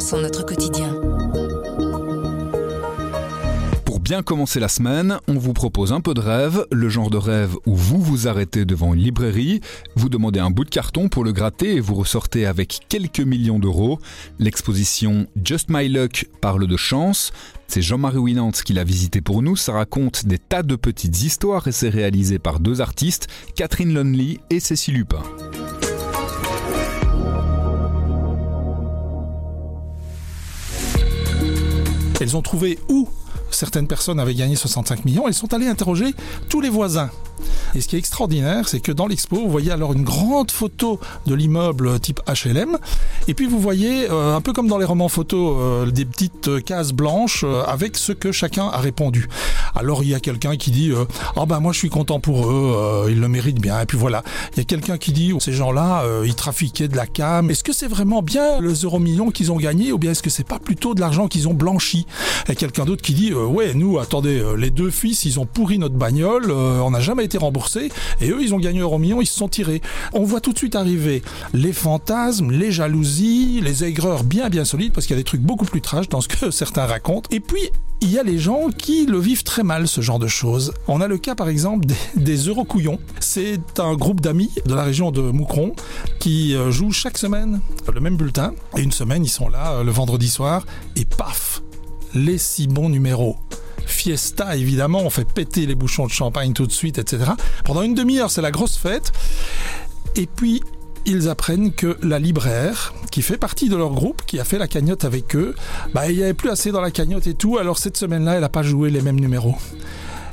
sont notre quotidien. Pour bien commencer la semaine, on vous propose un peu de rêve, le genre de rêve où vous vous arrêtez devant une librairie, vous demandez un bout de carton pour le gratter et vous ressortez avec quelques millions d'euros. L'exposition Just My Luck parle de chance. C'est Jean-Marie Winant qui l'a visité pour nous. Ça raconte des tas de petites histoires et c'est réalisé par deux artistes, Catherine Lonely et Cécile Lupin. Elles ont trouvé où certaines personnes avaient gagné 65 millions. Elles sont allées interroger tous les voisins. Et ce qui est extraordinaire, c'est que dans l'expo, vous voyez alors une grande photo de l'immeuble type HLM, et puis vous voyez, euh, un peu comme dans les romans photos, euh, des petites cases blanches euh, avec ce que chacun a répondu. Alors il y a quelqu'un qui dit, ah ben moi je suis content pour eux, ils le méritent bien, et puis voilà. Il y a quelqu'un qui dit, ces gens-là, ils trafiquaient de la cam. Est-ce que c'est vraiment bien le euro million qu'ils ont gagné, ou bien est-ce que c'est pas plutôt de l'argent qu'ils ont blanchi? Et quelqu'un d'autre qui dit, ouais, nous, attendez, les deux fils, ils ont pourri notre bagnole, on n'a jamais été remboursé et eux ils ont gagné euro million, ils se sont tirés. On voit tout de suite arriver les fantasmes, les jalousies, les aigreurs bien bien solides parce qu'il y a des trucs beaucoup plus trash dans ce que certains racontent. Et puis il y a les gens qui le vivent très mal, ce genre de choses. On a le cas par exemple des, Eurocouillons. C'est un groupe d'amis de la région de Moucron qui euh, joue chaque semaine le même bulletin. Et une semaine, ils sont là euh, le vendredi soir et paf, les six bons numéros fiesta, évidemment, on fait péter les bouchons de champagne tout de suite, etc. Pendant une demi-heure, c'est la grosse fête. Et puis, ils apprennent que la libraire, qui fait partie de leur groupe, qui a fait la cagnotte avec eux, bah, il n'y avait plus assez dans la cagnotte et tout, alors cette semaine-là, elle n'a pas joué les mêmes numéros.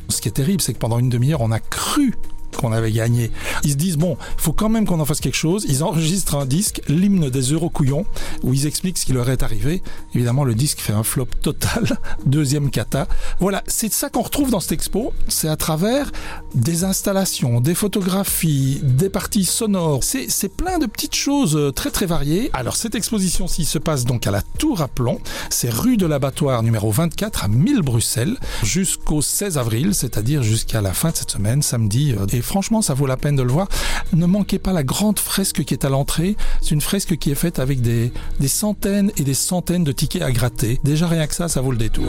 Ce qui est terrible, c'est que pendant une demi-heure, on a cru qu'on avait gagné. Ils se disent, bon, il faut quand même qu'on en fasse quelque chose. Ils enregistrent un disque, l'hymne des Eurocouillons, où ils expliquent ce qui leur est arrivé. Évidemment, le disque fait un flop total. Deuxième cata. Voilà, c'est ça qu'on retrouve dans cette expo. C'est à travers des installations, des photographies, des parties sonores. C'est plein de petites choses euh, très très variées. Alors, cette exposition-ci se passe donc à la Tour à Plomb. C'est rue de l'abattoir numéro 24 à 1000 Bruxelles jusqu'au 16 avril, c'est-à-dire jusqu'à la fin de cette semaine, samedi. Euh, et franchement, ça vaut la peine de le voir. Ne manquez pas la grande fresque qui est à l'entrée. C'est une fresque qui est faite avec des, centaines et des centaines de tickets à gratter. Déjà rien que ça, ça vaut le détour.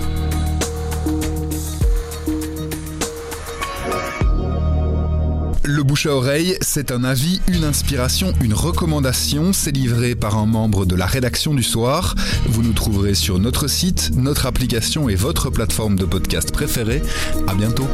Le bouche à oreille, c'est un avis, une inspiration, une recommandation. C'est livré par un membre de la rédaction du soir. Vous nous trouverez sur notre site, notre application et votre plateforme de podcast préférée. À bientôt.